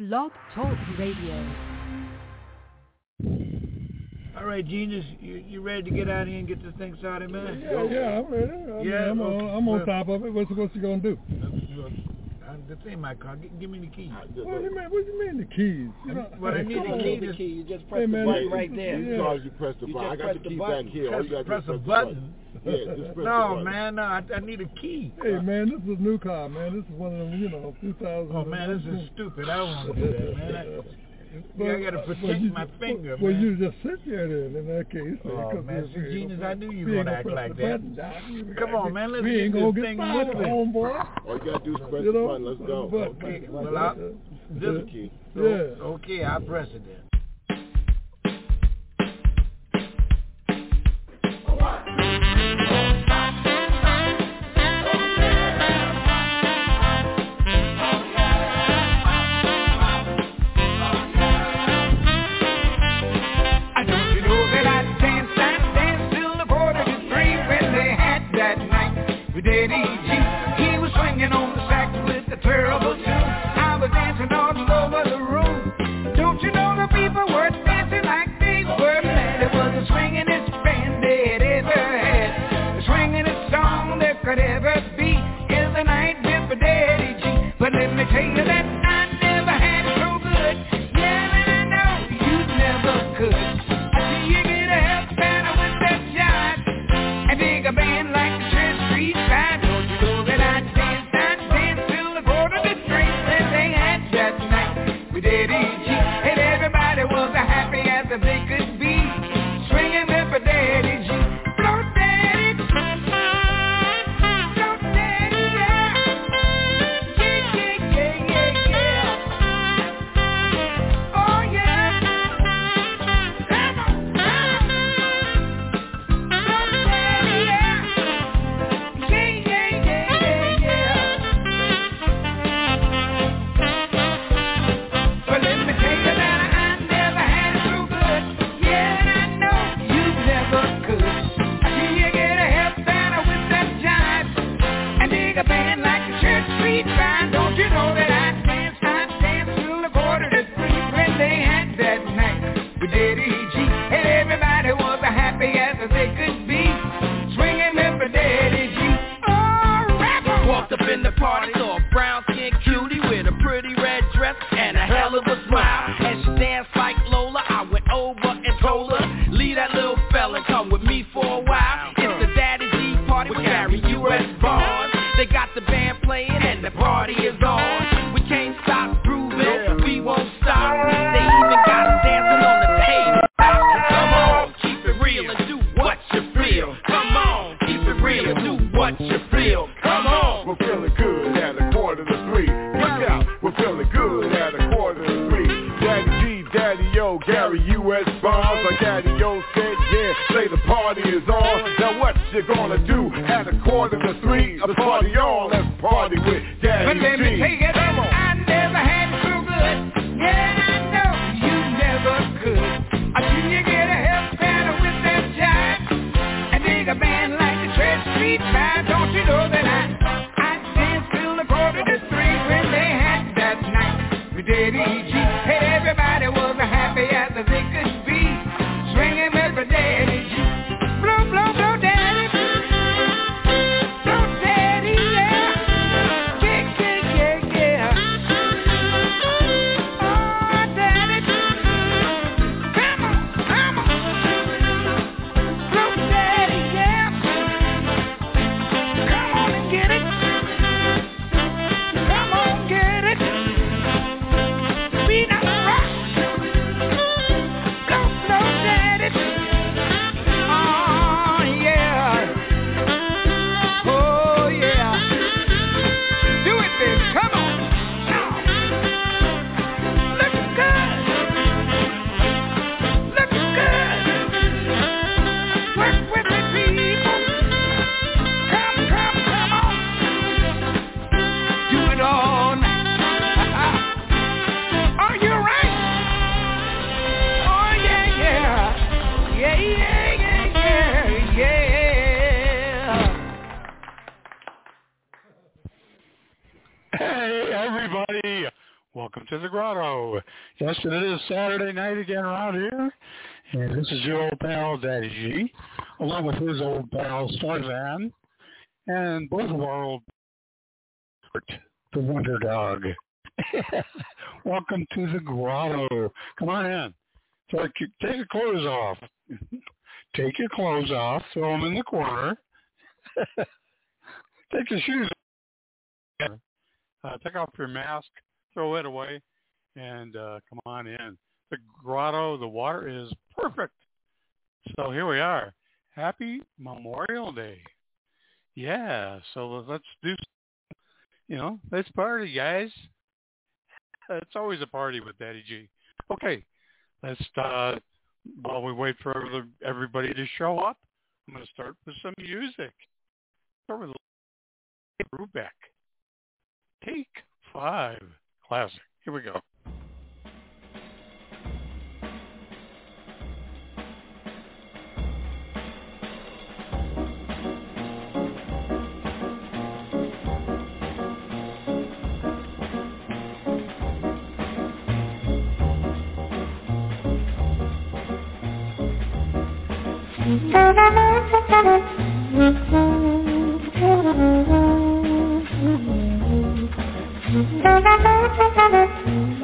Blog Talk Radio. All right, genius, you, you ready to get out here and get this thing started, man? Yeah, yeah, I'm ready. I yeah, I'm, okay. on, I'm on top of it. What's what's you gonna do? Uh, this ain't my car. Give, give me the keys. What do you mean? What do you mean the keys? You know, what I need the key. The key. You just press hey, man, the button right there. Yeah. You press the button. I got the key back here. Press, press, press the button. No, man, no, I, I need a key. Hey, man, this is a new car, man. This is one of them, you know, 2000. Oh, man, this is stupid. I don't want to do that, man. I, but, yeah, I gotta protect you, my finger, well, man. you just sit there then, in that case. Oh, man, see, so genius, I knew you were gonna act like that. Button, Come on, man, let's get this thing moving. All you gotta do is press you know, the button. Let's go. But, okay, well, I, this yeah. key. So, yeah. Okay, I press it then. One, City G Yes, it is Saturday night again around here, and this is your old pal Daddy G, along with his old pal Starzan, and both of our old the Wonder Dog. welcome to the grotto. Come on in. So take your clothes off. take your clothes off. Throw them in the corner. take your shoes off. Uh, take off your mask throw it away, and uh, come on in. The grotto, the water is perfect. So here we are. Happy Memorial Day. Yeah, so let's do, you know, let's party, guys. It's always a party with Daddy G. Okay, let's, uh, while we wait for everybody to show up, I'm going to start with some music. Start with Brubeck. Take five classic. Here we go. Thank you.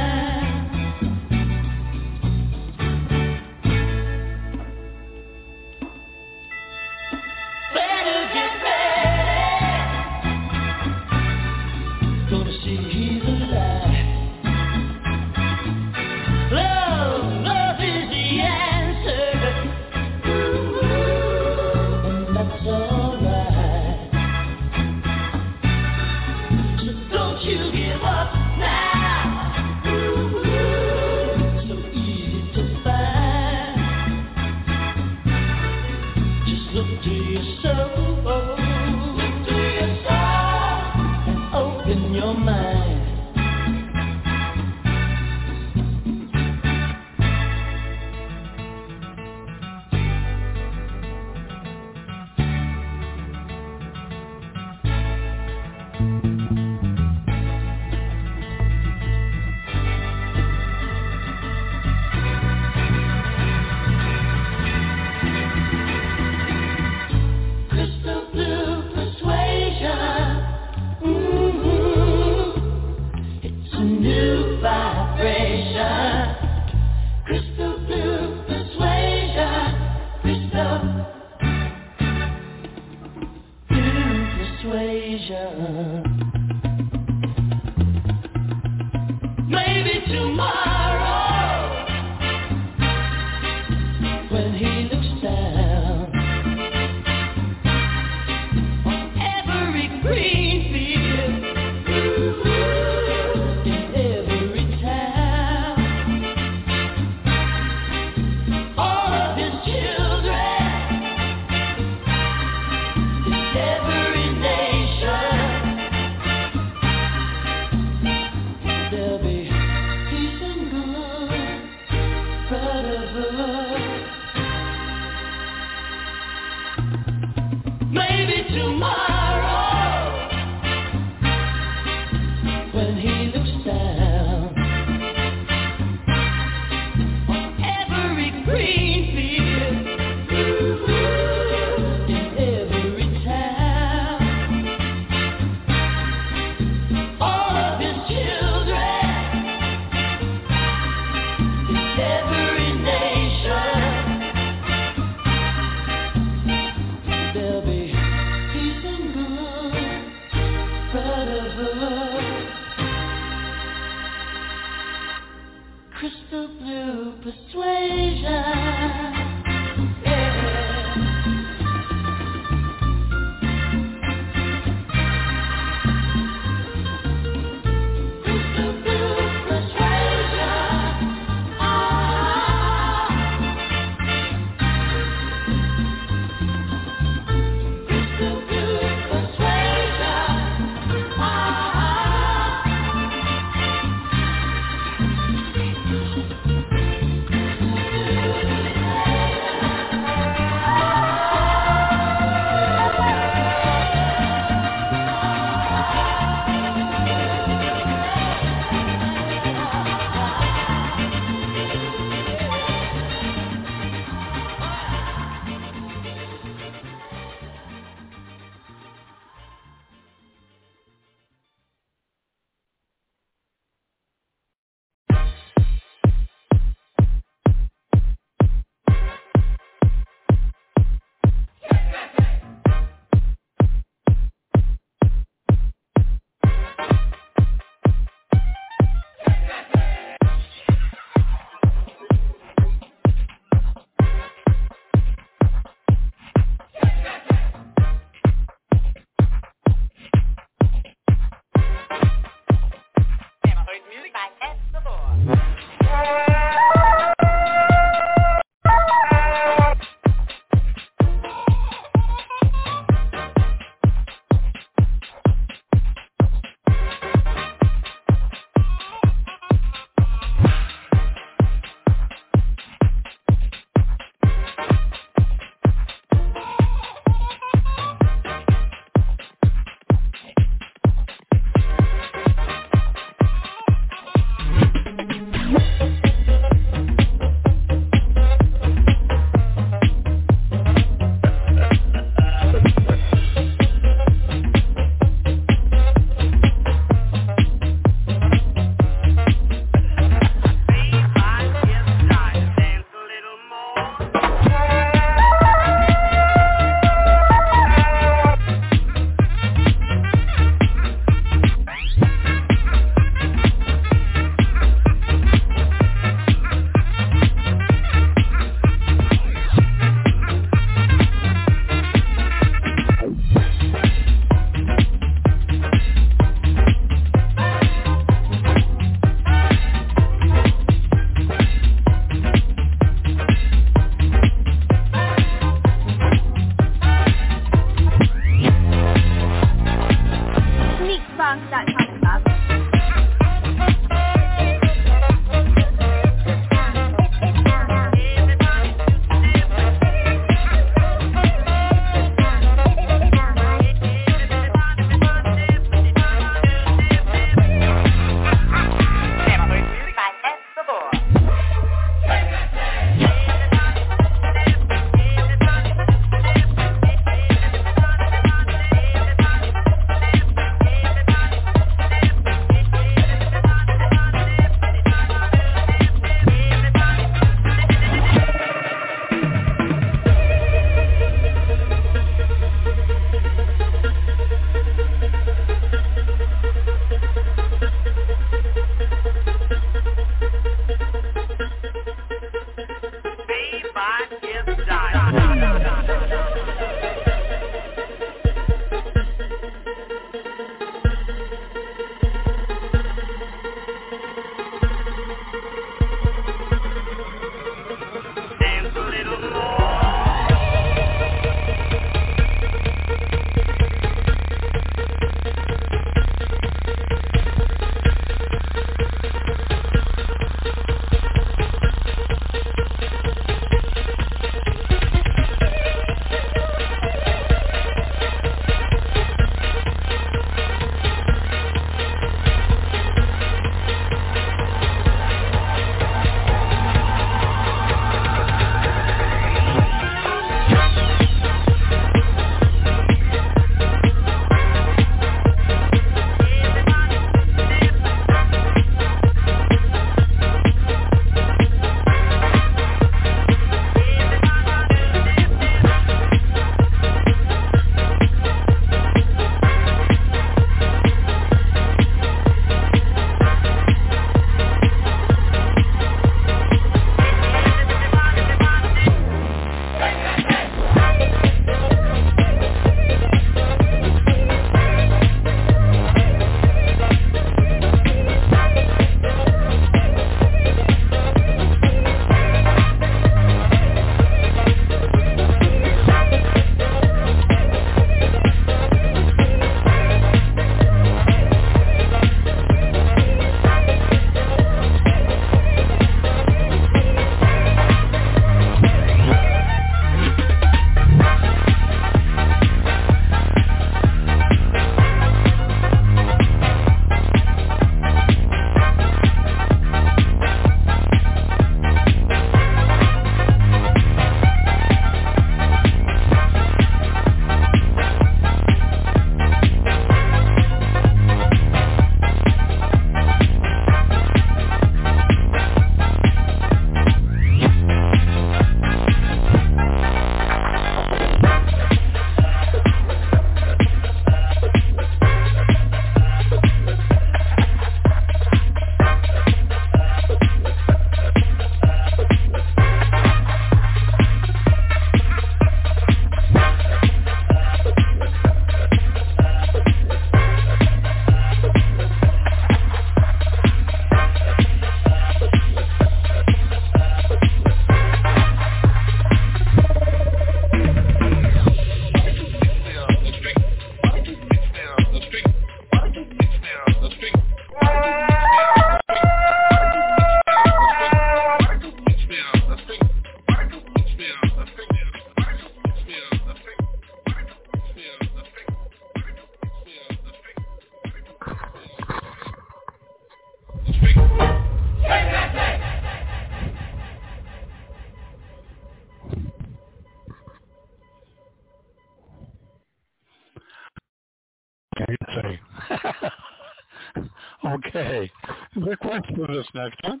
Request for this next one.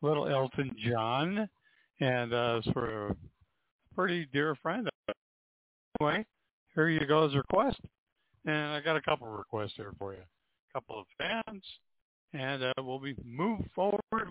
Little Elton John. And uh, it's for a pretty dear friend. Anyway, here you go as a request. And I got a couple of requests here for you. A couple of fans. And uh, we'll be move forward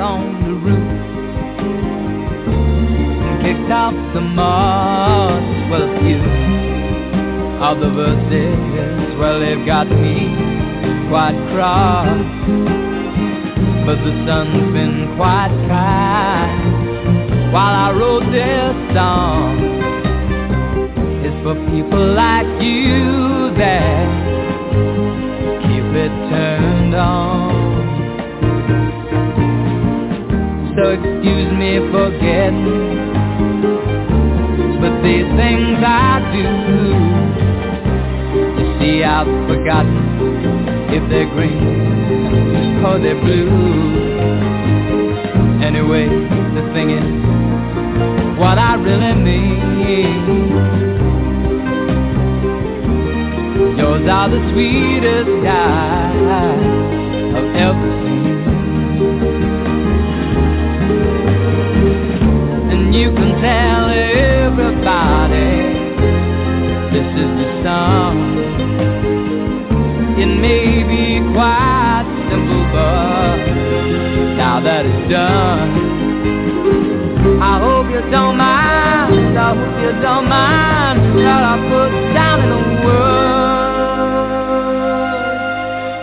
out on the roof and kicked off the moss. Well, a few of the verses, well, they've got me quite cross. But the sun's been quite kind while I wrote this song. It's for people like you that keep it turned on. Excuse me for getting But these things I do You see I've forgotten If they're green or they're blue. Anyway, the thing is What I really mean Yours are the sweetest eyes I've ever seen now that it's done, I hope you don't mind. I hope you don't mind that I put down in a word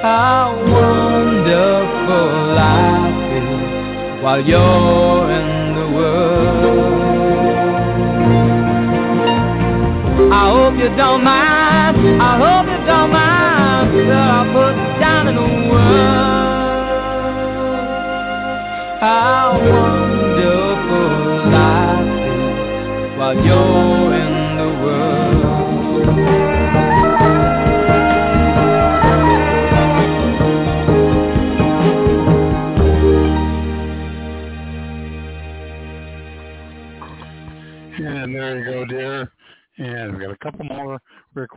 how wonderful life is while you're in the world. I hope you don't mind.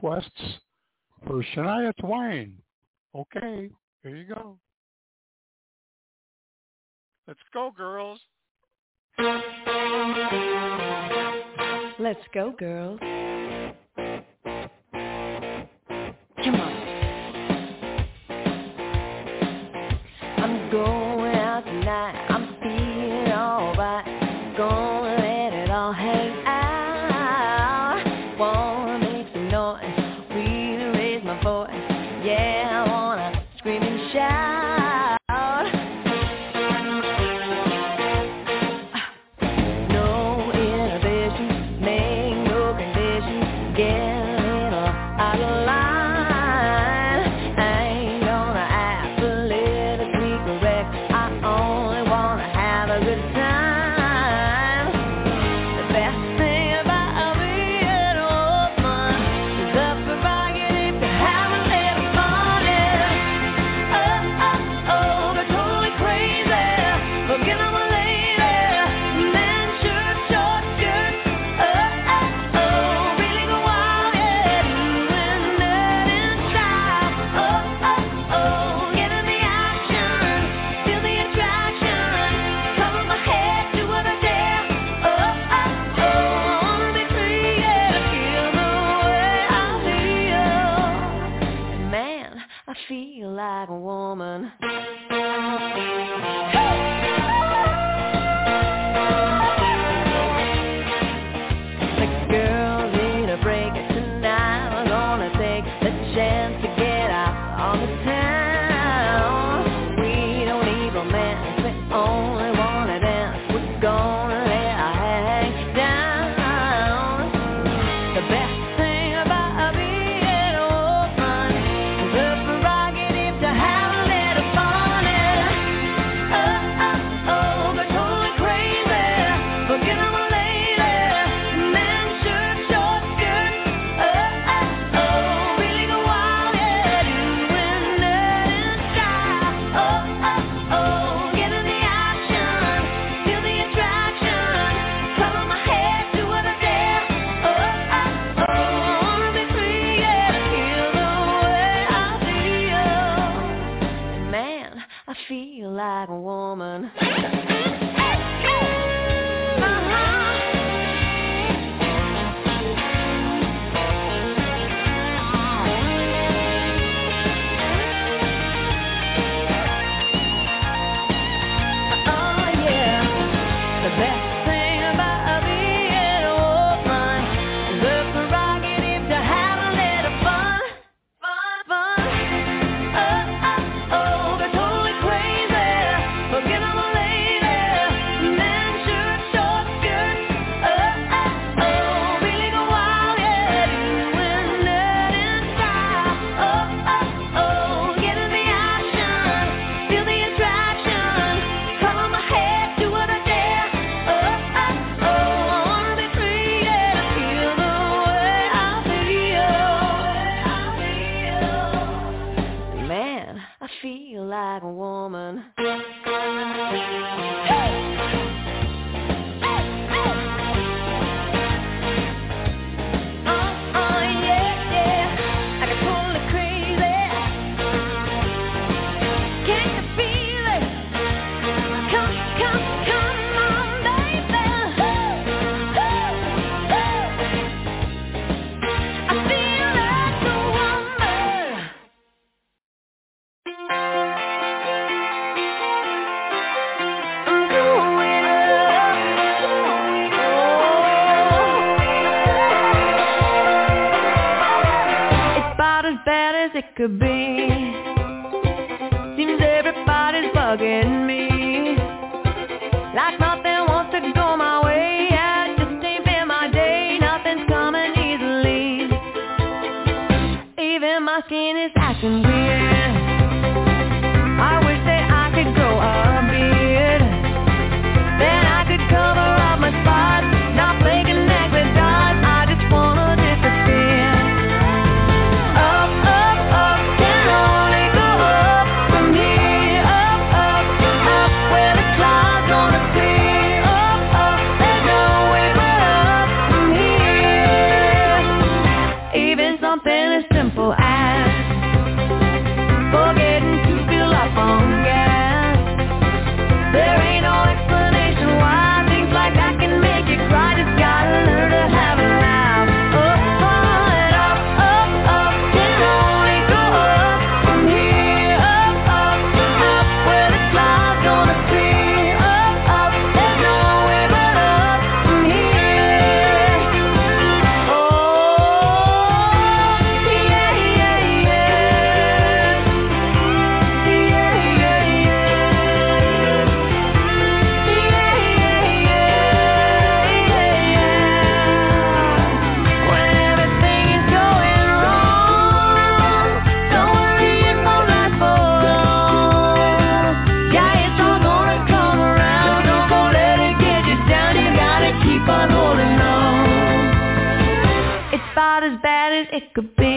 Requests for Shania Twain. Okay, here you go. Let's go, girls. Let's go, girls. Come on. all the time. Could be.